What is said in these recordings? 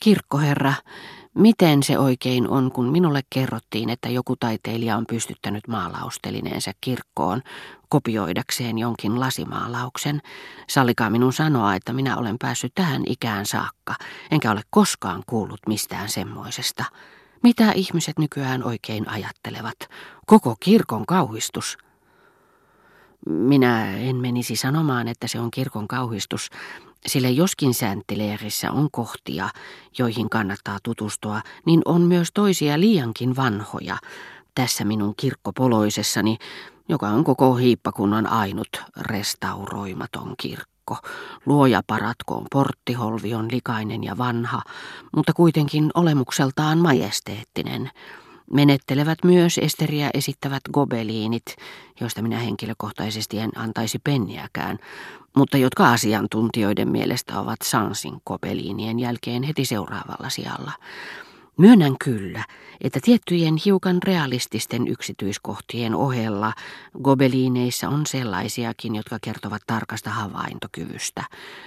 Kirkkoherra, miten se oikein on, kun minulle kerrottiin, että joku taiteilija on pystyttänyt maalaustelineensa kirkkoon kopioidakseen jonkin lasimaalauksen. Sallikaa minun sanoa, että minä olen päässyt tähän ikään saakka, enkä ole koskaan kuullut mistään semmoisesta. Mitä ihmiset nykyään oikein ajattelevat? Koko kirkon kauhistus. Minä en menisi sanomaan, että se on kirkon kauhistus, sillä joskin sääntileerissä on kohtia, joihin kannattaa tutustua, niin on myös toisia liiankin vanhoja. Tässä minun kirkkopoloisessani, joka on koko hiippakunnan ainut restauroimaton kirkko. Luoja paratkoon porttiholvi on likainen ja vanha, mutta kuitenkin olemukseltaan majesteettinen. Menettelevät myös Esteriä esittävät gobeliinit, joista minä henkilökohtaisesti en antaisi penniäkään, mutta jotka asiantuntijoiden mielestä ovat Sansin gobeliinien jälkeen heti seuraavalla sijalla. Myönnän kyllä, että tiettyjen hiukan realististen yksityiskohtien ohella gobeliineissa on sellaisiakin, jotka kertovat tarkasta havaintokyvystä.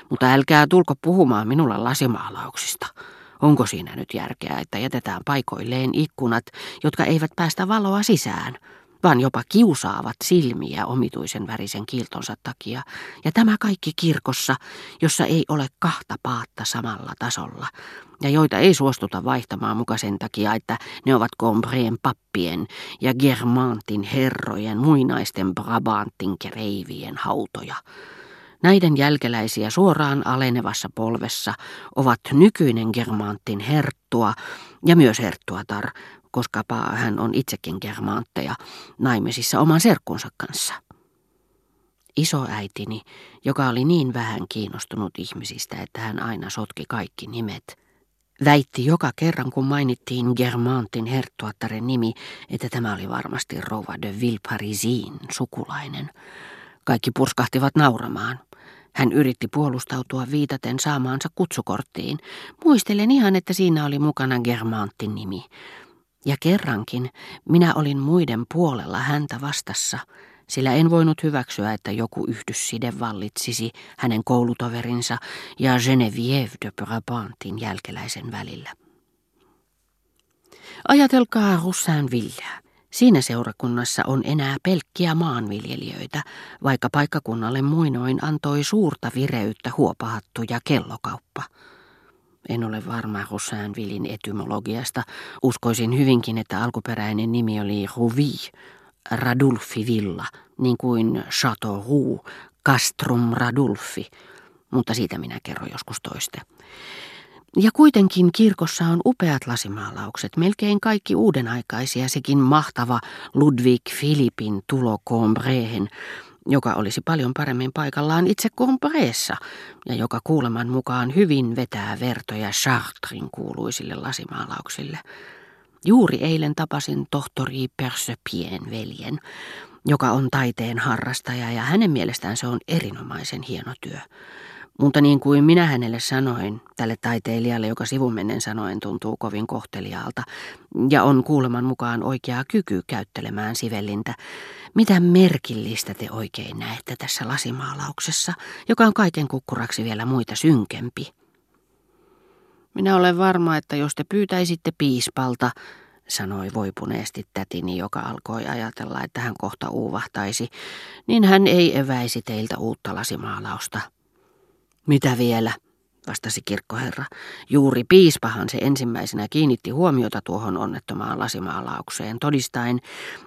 Mutta älkää tulko puhumaan minulla lasimaalauksista. Onko siinä nyt järkeä, että jätetään paikoilleen ikkunat, jotka eivät päästä valoa sisään, vaan jopa kiusaavat silmiä omituisen värisen kiiltonsa takia, ja tämä kaikki kirkossa, jossa ei ole kahta paatta samalla tasolla, ja joita ei suostuta vaihtamaan muka sen takia, että ne ovat Combreen pappien ja Germantin herrojen muinaisten Brabantin kereivien hautoja. Näiden jälkeläisiä suoraan alenevassa polvessa ovat nykyinen Germantin herttua ja myös herttuatar, koska hän on itsekin germantteja, naimisissa oman serkkunsa kanssa. Isoäitini, joka oli niin vähän kiinnostunut ihmisistä, että hän aina sotki kaikki nimet, väitti joka kerran, kun mainittiin Germantin herttuattaren nimi, että tämä oli varmasti Rova de Villeparisiin sukulainen. Kaikki purskahtivat nauramaan. Hän yritti puolustautua viitaten saamaansa kutsukorttiin. Muistelen ihan, että siinä oli mukana Germantin nimi. Ja kerrankin minä olin muiden puolella häntä vastassa, sillä en voinut hyväksyä, että joku yhdysside vallitsisi hänen koulutoverinsa ja Geneviève de Brabantin jälkeläisen välillä. Ajatelkaa Roussainvilleä. Siinä seurakunnassa on enää pelkkiä maanviljelijöitä, vaikka paikkakunnalle muinoin antoi suurta vireyttä huopahattu ja kellokauppa. En ole varma Roussainvillin etymologiasta. Uskoisin hyvinkin, että alkuperäinen nimi oli Rouvi, Radulfi Villa, niin kuin Chateau Roux, Castrum Radulfi, mutta siitä minä kerron joskus toiste. Ja kuitenkin kirkossa on upeat lasimaalaukset, melkein kaikki uudenaikaisia, sekin mahtava Ludwig Philippin tulo Combrehen, joka olisi paljon paremmin paikallaan itse Combressa, ja joka kuuleman mukaan hyvin vetää vertoja Chartrin kuuluisille lasimaalauksille. Juuri eilen tapasin tohtori Persepien veljen, joka on taiteen harrastaja, ja hänen mielestään se on erinomaisen hieno työ. Mutta niin kuin minä hänelle sanoin, tälle taiteilijalle, joka sivumennen sanoen tuntuu kovin kohteliaalta, ja on kuuleman mukaan oikea kyky käyttelemään sivellintä, mitä merkillistä te oikein näette tässä lasimaalauksessa, joka on kaiken kukkuraksi vielä muita synkempi? Minä olen varma, että jos te pyytäisitte piispalta, sanoi voipuneesti tätini, joka alkoi ajatella, että hän kohta uuvahtaisi, niin hän ei eväisi teiltä uutta lasimaalausta. Mitä vielä? vastasi kirkkoherra. Juuri piispahan se ensimmäisenä kiinnitti huomiota tuohon onnettomaan lasimaalaukseen, todistaen,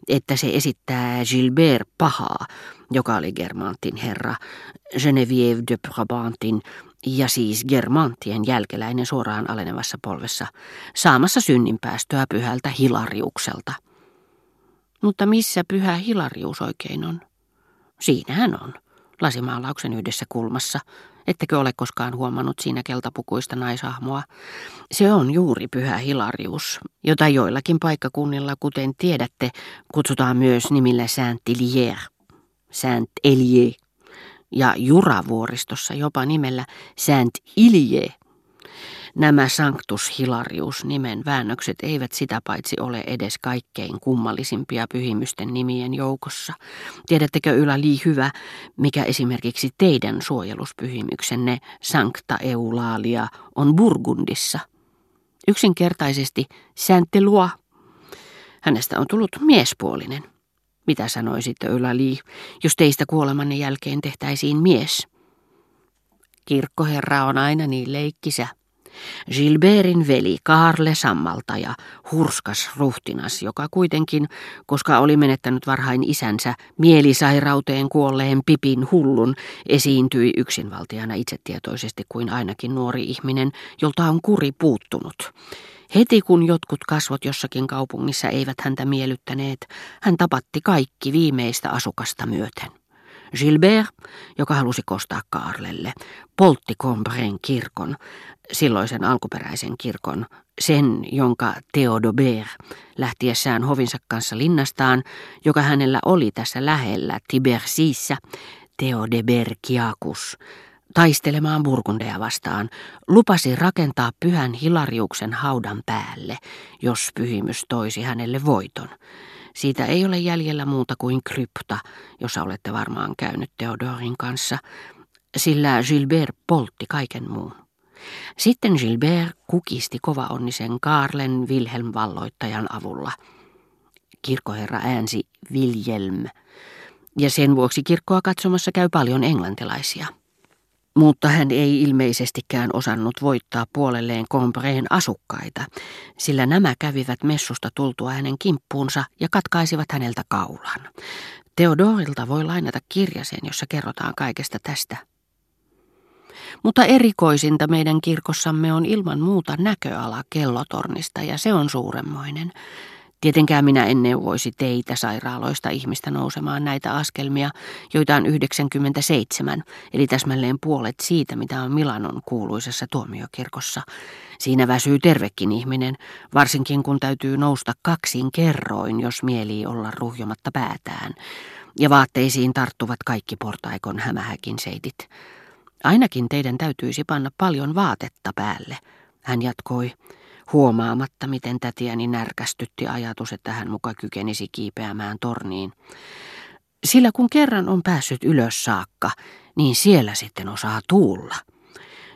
että se esittää Gilbert Pahaa, joka oli Germantin herra, Geneviève de Brabantin ja siis Germantien jälkeläinen suoraan alenevassa polvessa, saamassa synninpäästöä pyhältä Hilariukselta. Mutta missä pyhä Hilarius oikein on? Siinähän on, lasimaalauksen yhdessä kulmassa, Ettekö ole koskaan huomannut siinä keltapukuista naisahmoa? Se on juuri pyhä Hilarius, jota joillakin paikkakunnilla, kuten tiedätte, kutsutaan myös nimillä Saint-Elier, Saint-Elier, ja Juravuoristossa jopa nimellä Saint-Ilie. Nämä Sanctus Hilarius nimen väännökset eivät sitä paitsi ole edes kaikkein kummallisimpia pyhimysten nimien joukossa. Tiedättekö yläli hyvä, mikä esimerkiksi teidän suojeluspyhimyksenne Sancta Eulalia on Burgundissa? Yksinkertaisesti Saint-Eloi. Hänestä on tullut miespuolinen. Mitä sanoisitte, Ylali, jos teistä kuolemanne jälkeen tehtäisiin mies? Kirkkoherra on aina niin leikkisä. Gilbertin veli Karle Sammaltaja, hurskas ruhtinas, joka kuitenkin, koska oli menettänyt varhain isänsä mielisairauteen kuolleen Pipin hullun, esiintyi yksinvaltiana itsetietoisesti kuin ainakin nuori ihminen, jolta on kuri puuttunut. Heti kun jotkut kasvot jossakin kaupungissa eivät häntä miellyttäneet, hän tapatti kaikki viimeistä asukasta myöten. Gilbert, joka halusi kostaa Kaarlelle, poltti Combreen kirkon, silloisen alkuperäisen kirkon, sen, jonka Theodobert lähtiessään hovinsa kanssa linnastaan, joka hänellä oli tässä lähellä Tibersiissä, Theodebergiakus, taistelemaan Burgundeja vastaan, lupasi rakentaa pyhän Hilariuksen haudan päälle, jos pyhimys toisi hänelle voiton. Siitä ei ole jäljellä muuta kuin krypta, jossa olette varmaan käynyt Theodorin kanssa, sillä Gilbert poltti kaiken muun. Sitten Gilbert kukisti kovaonnisen Karlen Wilhelm valloittajan avulla. Kirkkoherra äänsi Wilhelm, ja sen vuoksi kirkkoa katsomassa käy paljon englantilaisia. Mutta hän ei ilmeisestikään osannut voittaa puolelleen Combreen asukkaita, sillä nämä kävivät messusta tultua hänen kimppuunsa ja katkaisivat häneltä kaulan. Theodorilta voi lainata kirjasen, jossa kerrotaan kaikesta tästä. Mutta erikoisinta meidän kirkossamme on ilman muuta näköala kellotornista ja se on suuremmoinen. Tietenkään minä en neuvoisi teitä sairaaloista ihmistä nousemaan näitä askelmia, joita on 97, eli täsmälleen puolet siitä, mitä on Milanon kuuluisessa tuomiokirkossa. Siinä väsyy tervekin ihminen, varsinkin kun täytyy nousta kaksin kerroin, jos mielii olla ruhjomatta päätään. Ja vaatteisiin tarttuvat kaikki portaikon hämähäkin seitit. Ainakin teidän täytyisi panna paljon vaatetta päälle, hän jatkoi huomaamatta, miten tätiäni närkästytti ajatus, että hän muka kykenisi kiipeämään torniin. Sillä kun kerran on päässyt ylös saakka, niin siellä sitten osaa tuulla.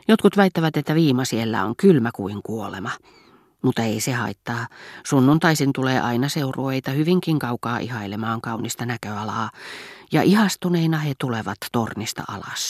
Jotkut väittävät, että viima siellä on kylmä kuin kuolema. Mutta ei se haittaa. Sunnuntaisin tulee aina seurueita hyvinkin kaukaa ihailemaan kaunista näköalaa, ja ihastuneina he tulevat tornista alas.